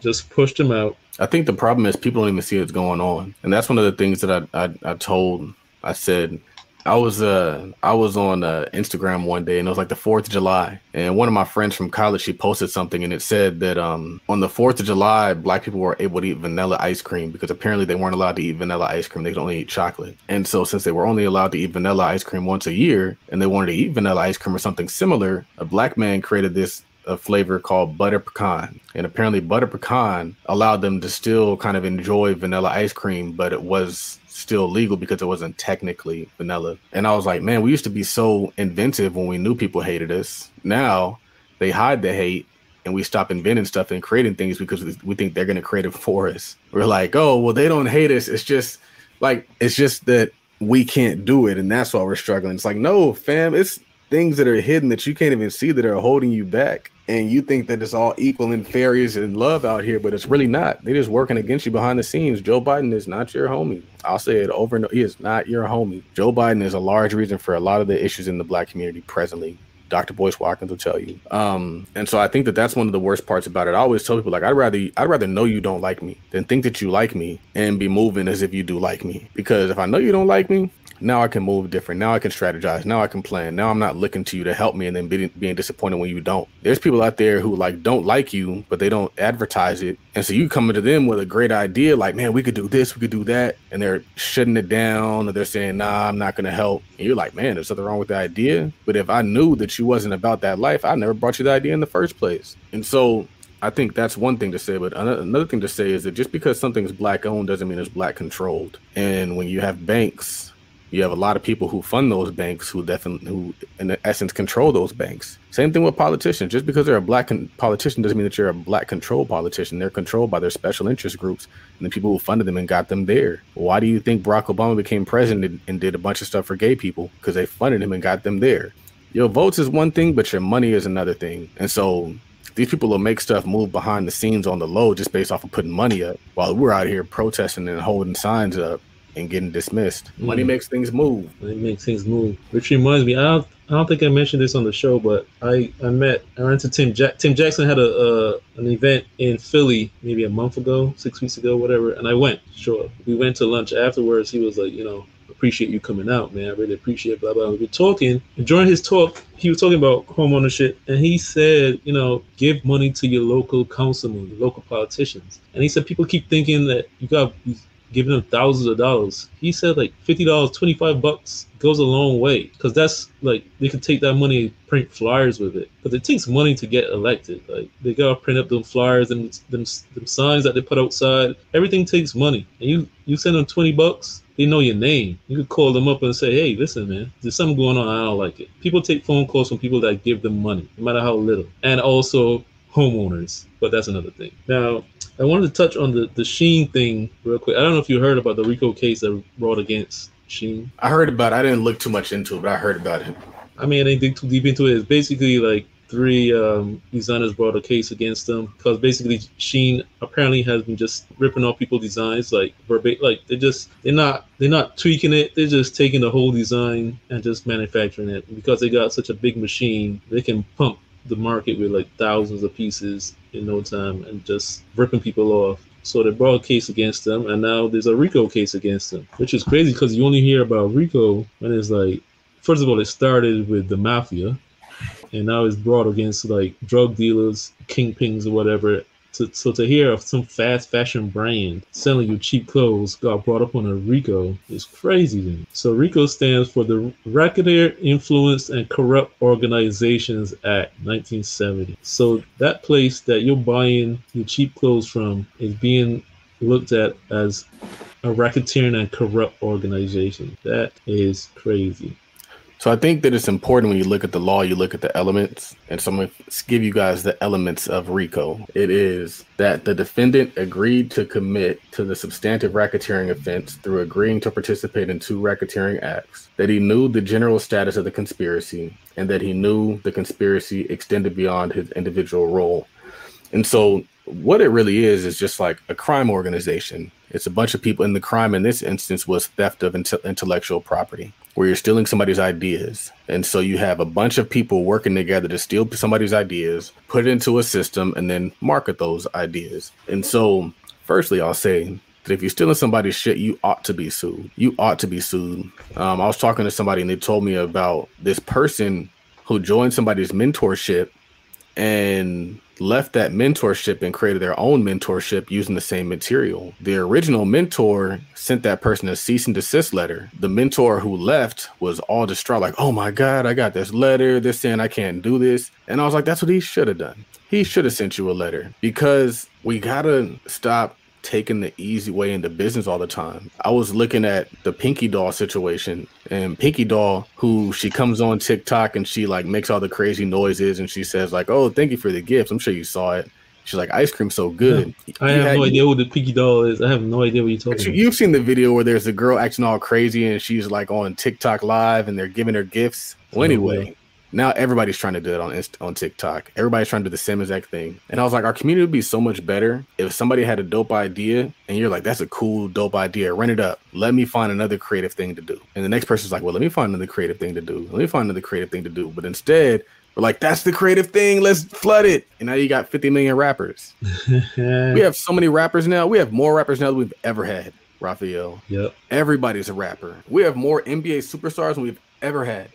just pushed him out. I think the problem is people don't even see what's going on, and that's one of the things that I I, I told. I said I was uh I was on uh, Instagram one day and it was like the Fourth of July, and one of my friends from college she posted something and it said that um on the Fourth of July black people were able to eat vanilla ice cream because apparently they weren't allowed to eat vanilla ice cream they could only eat chocolate, and so since they were only allowed to eat vanilla ice cream once a year and they wanted to eat vanilla ice cream or something similar, a black man created this a flavor called butter pecan. And apparently, butter pecan allowed them to still kind of enjoy vanilla ice cream, but it was still legal because it wasn't technically vanilla. And I was like, man, we used to be so inventive when we knew people hated us. Now they hide the hate and we stop inventing stuff and creating things because we think they're going to create it for us. We're like, oh, well, they don't hate us. It's just like, it's just that we can't do it. And that's why we're struggling. It's like, no, fam, it's things that are hidden that you can't even see that are holding you back and you think that it's all equal and fairies and love out here, but it's really not. They're just working against you behind the scenes. Joe Biden is not your homie. I'll say it over and over. He is not your homie. Joe Biden is a large reason for a lot of the issues in the black community presently. Dr. Boyce Watkins will tell you. Um, and so I think that that's one of the worst parts about it. I always tell people like I'd rather I'd rather know you don't like me than think that you like me and be moving as if you do like me. Because if I know you don't like me, now I can move different. Now I can strategize. Now I can plan. Now I'm not looking to you to help me and then being, disappointed when you don't. There's people out there who like don't like you, but they don't advertise it. And so you coming to them with a great idea, like, man, we could do this, we could do that. And they're shutting it down or they're saying, nah, I'm not going to help. And you're like, man, there's something wrong with the idea. But if I knew that you wasn't about that life, I never brought you the idea in the first place. And so I think that's one thing to say, but another thing to say is that just because something's black owned doesn't mean it's black controlled. And when you have banks you have a lot of people who fund those banks who definitely who in essence control those banks. Same thing with politicians. Just because they're a black con- politician doesn't mean that you're a black controlled politician. They're controlled by their special interest groups and the people who funded them and got them there. Why do you think barack obama became president and did a bunch of stuff for gay people? Because they funded him and got them there. Your votes is one thing but your money is another thing. And so these people will make stuff move behind the scenes on the low just based off of putting money up while we're out here protesting and holding signs up and getting dismissed. Mm. Money makes things move. Money makes things move. Which reminds me, I don't, I don't think I mentioned this on the show, but I, I met I ran into Tim Jack. Tim Jackson had a uh, an event in Philly maybe a month ago, six weeks ago, whatever, and I went. Sure, we went to lunch afterwards. He was like, you know, appreciate you coming out, man. I really appreciate blah blah. We were talking, and during his talk, he was talking about home ownership, and he said, you know, give money to your local councilman, your local politicians. And he said people keep thinking that you got giving them thousands of dollars. He said like fifty dollars, twenty five bucks goes a long way because that's like they can take that money and print flyers with it. Because it takes money to get elected. Like they gotta print up them flyers and them, them signs that they put outside. Everything takes money, and you you send them twenty bucks. They know your name. You could call them up and say, "Hey, listen, man, there's something going on. I don't like it." People take phone calls from people that give them money, no matter how little, and also homeowners. But that's another thing. Now, I wanted to touch on the, the Shein thing real quick. I don't know if you heard about the RICO case that brought against Shein. I heard about it. I didn't look too much into it, but I heard about it. I mean, I didn't dig too deep into it. It's basically like three um, designers brought a case against them because basically Shein apparently has been just ripping off people's designs like verbatim. Like they're just they're not they're not tweaking it. They're just taking the whole design and just manufacturing it because they got such a big machine. They can pump the market with like thousands of pieces in no time and just ripping people off. So they brought a case against them, and now there's a RICO case against them, which is crazy because you only hear about RICO when it's like, first of all, it started with the mafia, and now it's brought against like drug dealers, kingpins, or whatever, to, so to hear of some fast fashion brand selling you cheap clothes got brought up on a RICO is crazy to me. So RICO stands for the Racketeer Influenced and Corrupt Organizations Act 1970. So that place that you're buying your cheap clothes from is being looked at as a racketeering and corrupt organization. That is crazy. So I think that it's important when you look at the law, you look at the elements. And so I'm going to give you guys the elements of RICO. It is that the defendant agreed to commit to the substantive racketeering offense through agreeing to participate in two racketeering acts, that he knew the general status of the conspiracy, and that he knew the conspiracy extended beyond his individual role. And so what it really is is just like a crime organization. It's a bunch of people, in the crime in this instance was theft of intellectual property where you're stealing somebody's ideas. And so you have a bunch of people working together to steal somebody's ideas, put it into a system, and then market those ideas. And so Firstly, I'll say that if you're stealing somebody's shit, you ought to be sued. You ought to be sued. Um, I was talking to somebody and they told me about this person who joined somebody's mentorship and left that mentorship and created their own mentorship using the same material. The original mentor sent that person a cease and desist letter. The mentor who left was all distraught, like, oh my God, I got this letter. They're saying I can't do this. And I was like, that's what he should have done. He should have sent you a letter because we got to stop taking the easy way into business all the time. I was looking at the Pinky Doll situation and Pinky Doll, who she comes on TikTok and she like makes all the crazy noises and she says like, "Oh, thank you for the gifts." I'm sure you saw it. She's like, "Ice cream so good." (laughs) I You have had- no idea what the Pinky Doll is. I have no idea what you're talking you, about. you've seen the video where there's a girl acting all crazy and she's like on TikTok live and they're giving her gifts. Well, anyway, yeah. Now everybody's trying to do it on Inst- on TikTok. Everybody's trying to do the same exact thing. And I was like, our community would be so much better if somebody had a dope idea and you're like, that's a cool dope idea. Run it up. Let me find another creative thing to do. And the next person's like, well, let me find another creative thing to do. Let me find another creative thing to do. But instead. We're like, that's the creative thing. Let's flood it. And now you got 50 million rappers. (laughs) We have so many rappers now. We have more rappers now than we've ever had, Raphael. yep. Everybody's a rapper. We have more NBA superstars than we've ever had.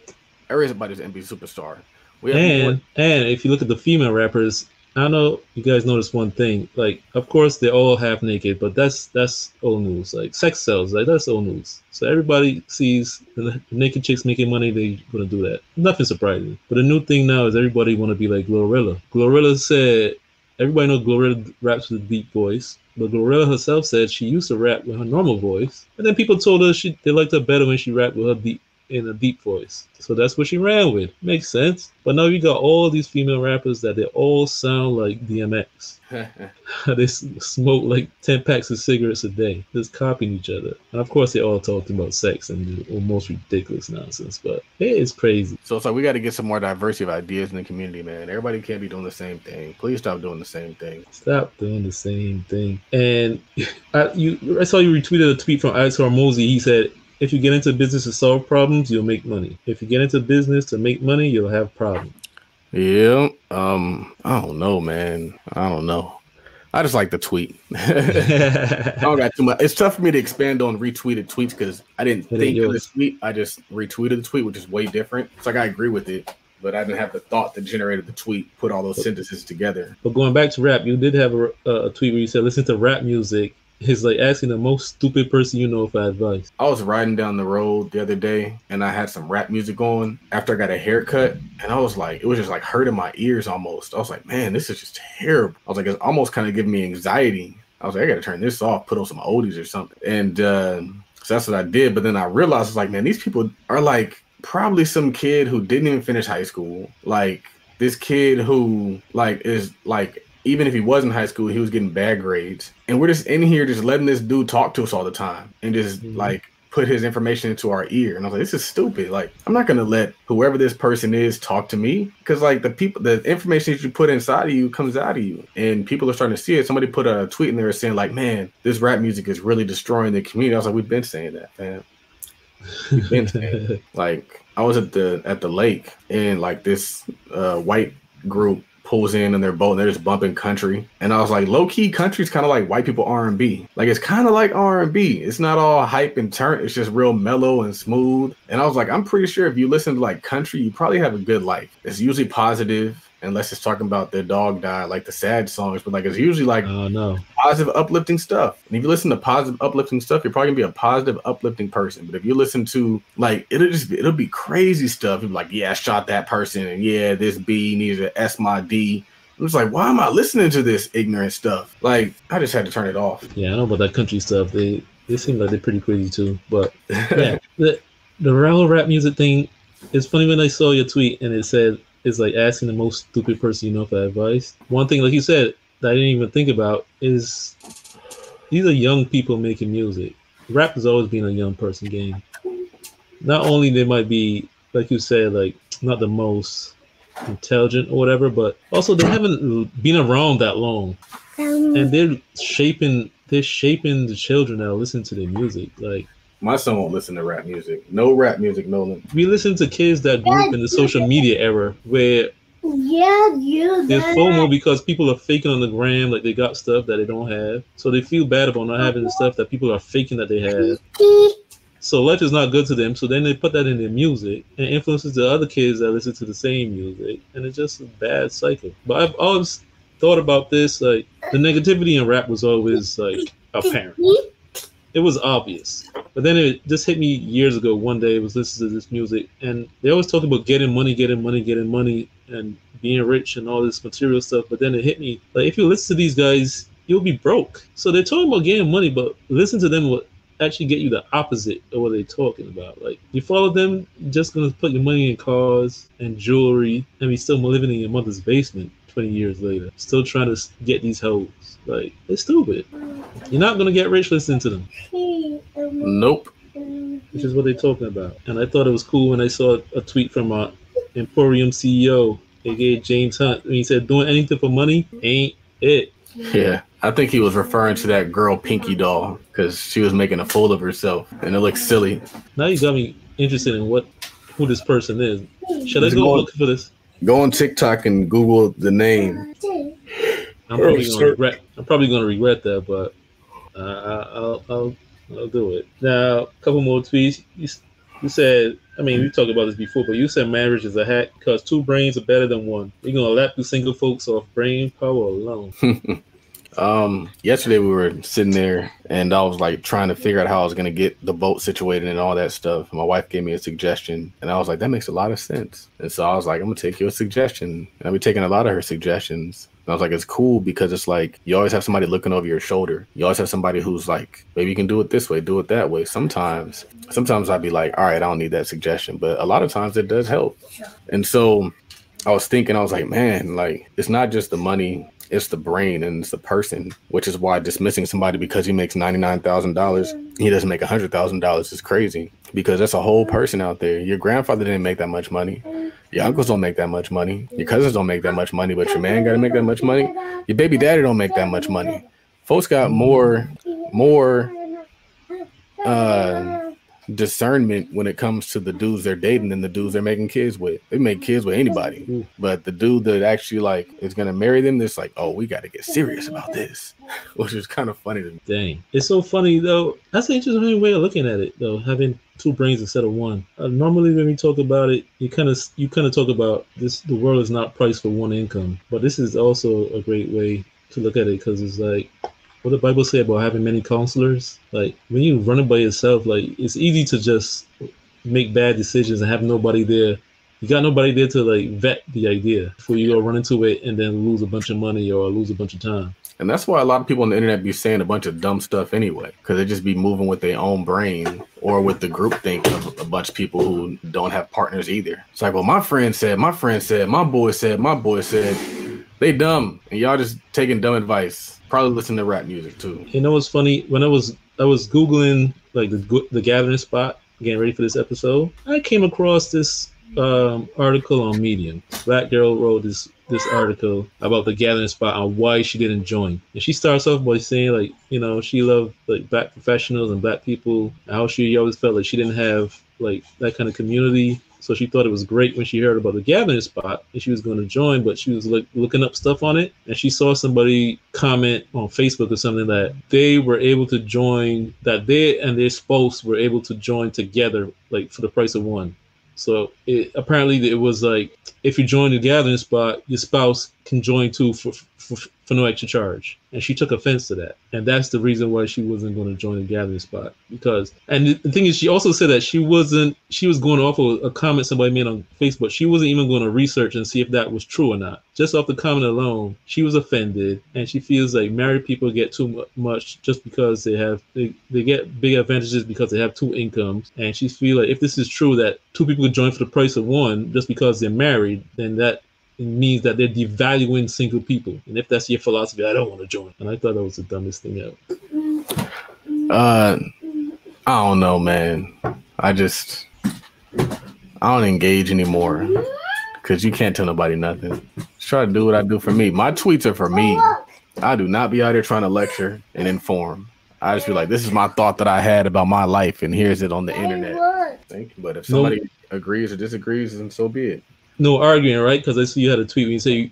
Everybody's an NBA superstar. We And and if you look at the female rappers, I know you guys notice one thing. Like, of course they're all half naked, but that's that's old news. Like sex sells, like that's old news. So everybody sees the naked chicks making money, they gonna do that. Nothing surprising. But the new thing now is everybody wanna be like Glorilla. Glorilla said everybody knows Glorilla raps with a deep voice. But Glorilla herself said she used to rap with her normal voice, and then people told her she they liked her better when she rapped with her deep in a deep voice. So that's what she ran with. Makes sense. But now you got all these female rappers that they all sound like DMX. (laughs) they smoke like 10 packs of cigarettes a day, just copying each other. And of course, they all talking about sex and the most ridiculous nonsense. But it is crazy. so it's like we got to get some more diversity of ideas in the community, man. Everybody can't be doing the same thing. Please stop doing the same thing. Stop doing the same thing. And (laughs) I, you, I saw you retweeted a tweet from Alex Hormozi. He said, if you get into business to solve problems, you'll make money. If you get into business to make money, you'll have problems. Yeah. Um. I don't know, man. I don't know. I just like the tweet. (laughs) I don't got too much. It's tough for me to expand on retweeted tweets because I didn't It think of the tweet. I just retweeted the tweet, which is way different. It's like I agree with it, but I didn't have the thought that generated the tweet, put all those sentences together. But going back to rap, you did have a, a tweet where you said, listen to rap music. It's like asking the most stupid person you know for advice. I was riding down the road the other day and I had some rap music on after I got a haircut. And I was like, it was just like hurting my ears almost. I was like, man, this is just terrible. I was like, it's almost kind of giving me anxiety. I was like, I got to turn this off, put on some oldies or something. And uh, so that's what I did. But then I realized, it's like, man, these people are like probably some kid who didn't even finish high school. Like this kid who like is like even if he was in high school, he was getting bad grades. And we're just in here just letting this dude talk to us all the time and just Mhm. like put his information into our ear. And I was like, this is stupid. Like, I'm not gonna let whoever this person is talk to me. Cause like the people the information that you put inside of you comes out of you. And people are starting to see it. Somebody put a tweet in there saying, like, man, this rap music is really destroying the community. I was like, we've been saying that, man. We've been saying (laughs) like I was at the at the lake and like this uh white group pulls in in their boat and they're just bumping country. And I was like low key country's kind of like white people R&B like it's kind of like R&B it's not all hype and turn it's just real mellow and smooth. And I was like I'm pretty sure if you listen to like country you probably have a good life. It's usually positive unless it's talking about their dog died like the sad songs but like it's usually like Oh, no. positive, uplifting stuff. And if you listen to positive, uplifting stuff, you're probably gonna be a positive, uplifting person. But if you listen to like it'll just be, it'll be crazy stuff. You'll be like, yeah, I shot that person, and yeah, this B needs to S my D. I'm just like, why am I listening to this ignorant stuff? Like, I just had to turn it off. Yeah, I know about that country stuff. They they seem like they're pretty crazy too. But (laughs) yeah, the the whole rap music thing. It's funny when I saw your tweet and it said it's like asking the most stupid person you know for advice. One thing, like you said, that I didn't even think about is these are young people making music. Rap has always been a young person game. Not only they might be, like you said, like not the most intelligent or whatever, but also they haven't been around that long Um, and they're shaping they're shaping the children that listen to their music. Like My son won't listen to rap music. No rap music, Nolan. we listen to kids that grew up in the social media era where Yeah, you. There's that. FOMO because people are faking on the gram, like they got stuff that they don't have. So they feel bad about not having the uh-huh. stuff that people are faking that they have. So life is not good to them. So then they put that in their music and influences the other kids that listen to the same music, and it's just a bad cycle. But I've always thought about this, like the negativity in rap was always like apparent. It was obvious. But then it just hit me years ago. One day was listening to this music, and they always talk about getting money, getting money, getting money, and being rich and all this material stuff. But then it hit me like if you listen to these guys, you'll be broke. So they're talking about getting money, but listen to them will actually get you the opposite of what they're talking about. Like you follow them, just gonna put your money in cars and jewelry, and be still living in your mother's basement. 20 years later, still trying to get these hoes. Like, it's stupid. You're not going to get rich listening to them Nope. which is what they're talking about. And I thought it was cool when I saw a tweet from uh, Emporium CEO, aka James Hunt, and he said, "Doing anything for money ain't it." Yeah. I think he was referring to that girl Pinky Doll because she was making a fool of herself and it looks silly. Now you got me interested in what who this person is. Should I Just go go- look for this? Go on TikTok and Google the name. I'm probably gonna regret. I'm probably gonna regret that, but uh, I'll, I'll I'll do it. Now, a couple more tweets. You, you said, I mean, we talked about this before, but you said marriage is a hack because two brains are better than one. You're gonna lap the single folks off brain power alone. (laughs) Um, yesterday we were sitting there and I was like trying to figure out how I was gonna get the boat situated and all that stuff. My wife gave me a suggestion and I was like, that makes a lot of sense. And so I was like, I'm gonna take your suggestion. And I've been taking a lot of her suggestions. And I was like, it's cool because it's like you always have somebody looking over your shoulder. You always have somebody who's like, maybe you can do it this way, do it that way. Sometimes, sometimes I'd be like, all right, I don't need that suggestion, but a lot of times it does help. And so I was thinking, I was like, man, like it's not just the money, it's the brain and it's the person, which is why dismissing somebody because he makes ninety nine thousand dollars, he doesn't make hundred thousand dollars is crazy. Because that's a whole person out there. Your grandfather didn't make that much money. Your uncles don't make that much money. Your cousins don't make that much money, but your man gotta make that much money. Your baby daddy don't make that much money. Folks got more more uh discernment when it comes to the dudes they're dating and the dudes they're making kids with. They make kids with anybody. But the dude that actually like is gonna marry them, it's like, oh, we gotta get serious about this. (laughs) Which is kind of funny to me. Dang, it's so funny though. That's an interesting way of looking at it, though. Having two brains instead of one. Uh, normally, when we talk about it, you kind of you kind of talk about this. The world is not priced for one income, but this is also a great way to look at it because it's like what the Bible say about having many counselors. Like when you run it by yourself, like it's easy to just make bad decisions and have nobody there. You got nobody there to like vet the idea before you go run into it and then lose a bunch of money or lose a bunch of time. And that's why a lot of people on the internet be saying a bunch of dumb stuff anyway, because they just be moving with their own brain or with the group think of a bunch of people who don't have partners either. It's like, well, my friend said, my friend said, my boy said, my boy said, they dumb, and y'all just taking dumb advice. Probably listen to rap music too. You know what's funny? When I was I was googling like the the gathering spot, getting ready for this episode, I came across this um, article on Medium. Black girl wrote this this article about the gathering spot and why she didn't join. And she starts off by saying like, you know, she loved like black professionals and black people. How she always felt like she didn't have like that kind of community. So she thought it was great when she heard about the gathering spot and she was going to join, but she was like looking up stuff on it and she saw somebody comment on Facebook or something that they were able to join, that they and their spouse were able to join together, like for the price of one. So it, apparently it was like if you join the gathering spot, your spouse can join too for, for for no extra charge. And she took offense to that, and that's the reason why she wasn't going to join the gathering spot. Because and the, thing is, she also said that she wasn't. She was going off of a comment somebody made on Facebook. She wasn't even going to research and see if that was true or not. Just off the comment alone, she was offended, and she feels like married people get too much just because they have they, they get big advantages because they have two incomes. And she feels like if this is true that two people could join for the price of one just because they're married, then that it means that they're devaluing single people. And if that's your philosophy, I don't want to join. And I thought that was the dumbest thing ever. Uh, I don't know, man. I just I don't engage anymore because you can't tell nobody nothing. Just try to do what I do for me. My tweets are for me. I do not be out here trying to lecture and inform. I just be like, this is my thought that I had about my life, and here's it on the internet. Thank you. But if No. somebody agrees or disagrees, then so be it. No arguing, right? Because I see you had a tweet when you say,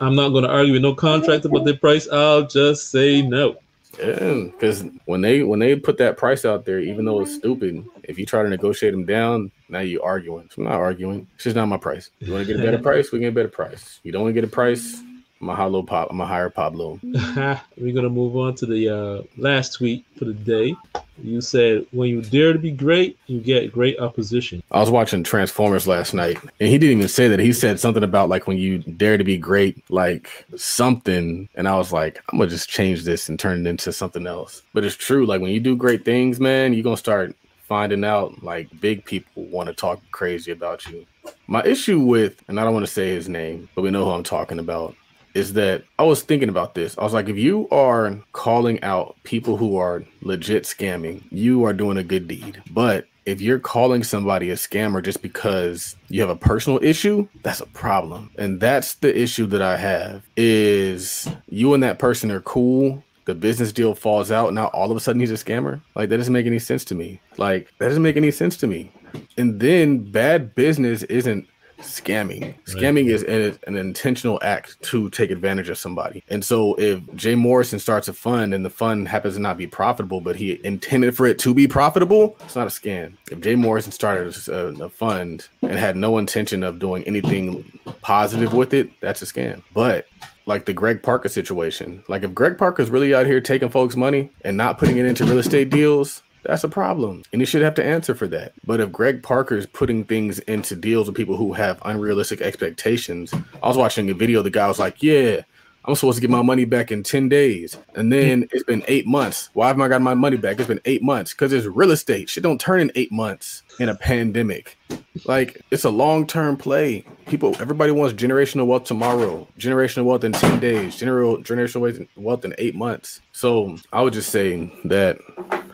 "I'm not going to argue with no contract about the price. I'll just say no." Yeah, because when they when they put that price out there, even though it's stupid, if you try to negotiate them down, now you are arguing. So I'm not arguing. It's just not my price. You want to get a better (laughs) price, we can get a better price. You don't want to get a price, I'm a hollow pop. I'm a higher Pablo. (laughs) We're gonna move on to the uh, last tweet for the day. You said, "When you dare to be great, you get great opposition." I was watching Transformers last night, and he didn't even say that. He said something about like when you dare to be great, like something. And I was like, I'm gonna just change this and turn it into something else. But it's true. Like when you do great things, man, you're gonna start finding out like big people want to talk crazy about you. My issue with, and I don't want to say his name, but we know who I'm talking about is that I was thinking about this. I was like, if you are calling out people who are legit scamming, you are doing a good deed. But if you're calling somebody a scammer just because you have a personal issue, that's a problem. And that's the issue that I have is you and that person are cool. The business deal falls out. Now all of a sudden he's a scammer. Like that doesn't make any sense to me. Like that doesn't make any sense to me. And then bad business isn't scamming. Scamming is an, an, intentional act to take advantage of somebody. And so if Jay Morrison starts a fund and the fund happens to not be profitable, but he intended for it to be profitable, it's not a scam. If Jay Morrison started a, a fund and had no intention of doing anything positive with it, that's a scam. But like the Greg Parker situation, like if Greg Parker's really out here taking folks' money and not putting it into real estate deals, that's a problem. And he should have to answer for that. But if Greg Parker is putting things into deals with people who have unrealistic expectations, I was watching a video, the guy was like, Yeah, I'm supposed to get my money back in 10 days. And then (laughs) it's been eight months. Why haven't I got my money back? It's been eight months because it's real estate. Shit don't turn in eight months in a pandemic. Like it's a long term play. People, everybody wants generational wealth tomorrow, generational wealth in 10 days, general generational wealth in eight months. So I would just say that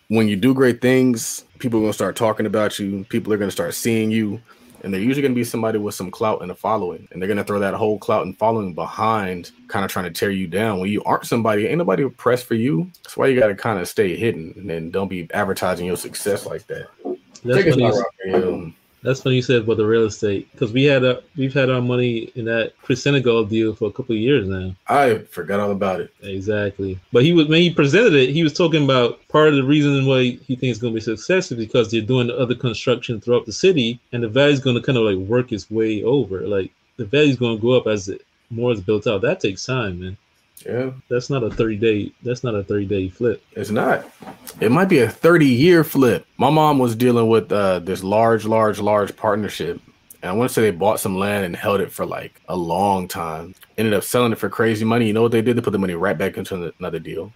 when you do great things, people are gonna start talking about you. People are gonna start seeing you, and they're usually gonna be somebody with some clout and a following, and they're gonna throw that whole clout and following behind, kind of trying to tear you down. When you aren't somebody, ain't nobody pressed for you. That's why you gotta kind of stay hidden and don't be advertising your success like that. That's. That's funny you said about the real estate because we had a we've had our money in that Chris Senegal deal for a couple of years now. I forgot all about it. Exactly, but he was when he presented it, he was talking about part of the reason why he thinks it's going to be successful because they're doing other construction throughout the city, and the value is going to kind of like work its way over. Like the value is going to go up as it more is built out. That takes time, man. Yeah. That's not a 30 day that's not a 30 day flip. It's not. It might be a 30 year flip. My mom was dealing with uh, this large, large, large partnership. And I want to say they bought some land and held it for like a long time. Ended up selling it for crazy money. You know what they did? They put the money right back into another deal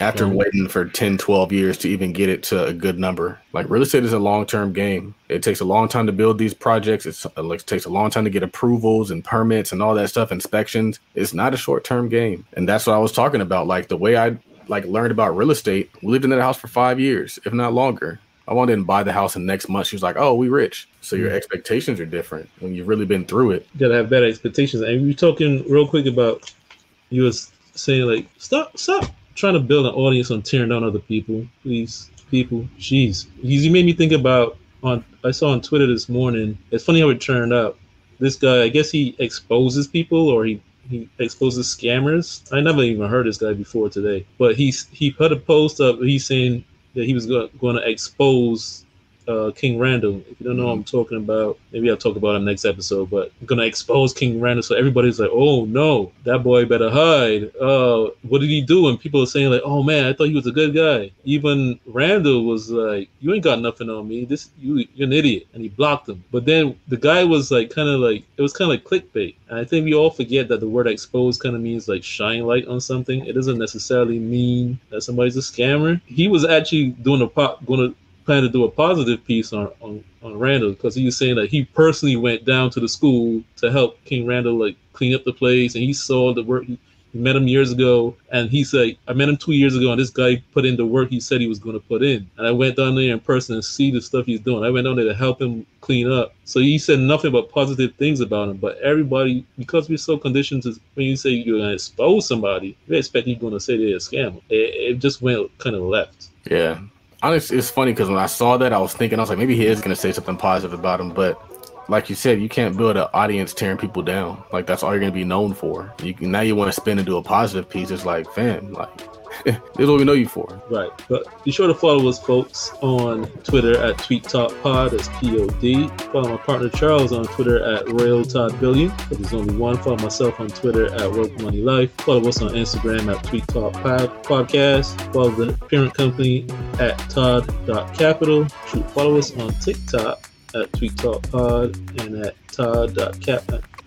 after waiting for 10 12 years to even get it to a good number like real estate is a long-term game it takes a long time to build these projects it's, it takes a long time to get approvals and permits and all that stuff inspections it's not a short-term game and that's what i was talking about like the way i like learned about real estate we lived in that house for five years if not longer I wanted to buy the house the next month. She was like, "Oh, we rich." So your mm. expectations are different when you've really been through it. You gotta have better expectations. And we are talking real quick about you was saying like, "Stop, stop trying to build an audience on tearing down other people. Please, people, jeez. You made me think about on. I saw on Twitter this morning. It's funny how it turned out. This guy, I guess he exposes people or he he exposes scammers. I never even heard this guy before today, but he's he put a post up. He's saying that he was going to expose uh, King Randall. If you don't know what I'm talking about, maybe I'll talk about him next episode. But I'm gonna expose King Randall, so everybody's like, "Oh no, that boy better hide." Uh, what did he do? And people are saying like, "Oh man, I thought he was a good guy." Even Randall was like, "You ain't got nothing on me. This you you're an idiot," and he blocked him. But then the guy was like, kind of like it was kind of like clickbait. And I think we all forget that the word expose kind of means like shine light on something. It doesn't necessarily mean that somebody's a scammer. He was actually doing a pop, going to plan to do a positive piece on on, on Randall because he was saying that he personally went down to the school to help King Randall like clean up the place, and he saw the work. He, met him years ago, and he said, "I met him two years ago, and this guy put in the work he said he was going to put in." And I went down there in person and see the stuff he's doing. I went down there to help him clean up. So he said nothing but positive things about him. But everybody, because we're so conditioned to when you say you're going to expose somebody, we expect you're going to say they're a scammer. It, it just went kind of left. Yeah, honestly, it's funny because when I saw that, I was thinking, I was like, maybe he is going to say something positive about him, but like you said, you can't build an audience tearing people down. Like that's all you're gonna be known for. You now you want to spin into a positive piece. It's like, fam, like Eh, this don't even know you for. Right. But be sure to follow us, folks, on Twitter at Tweet Talk Pod. That's P O D. Follow my partner Charles on Twitter at Real Todd Billion. But there's only one. Follow myself on Twitter at Work Money Life. Follow us on Instagram at Tweet Talk Pod Podcast. Follow the parent company at Todd.capital. Follow us on TikTok at Tweet Talk Pod and at Todd.cap.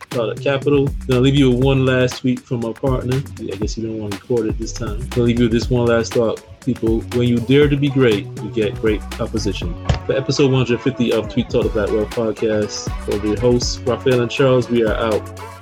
Todd Capital. Gonna leave you with one last tweet from my partner. I guess you don't want to record it this time. Gonna leave you with this one last thought. People, when you dare to be great, you get great opposition. For episode 150 of Tweet Talk Black Wealth Podcast, for the hosts, Raphael and Charles, we are out.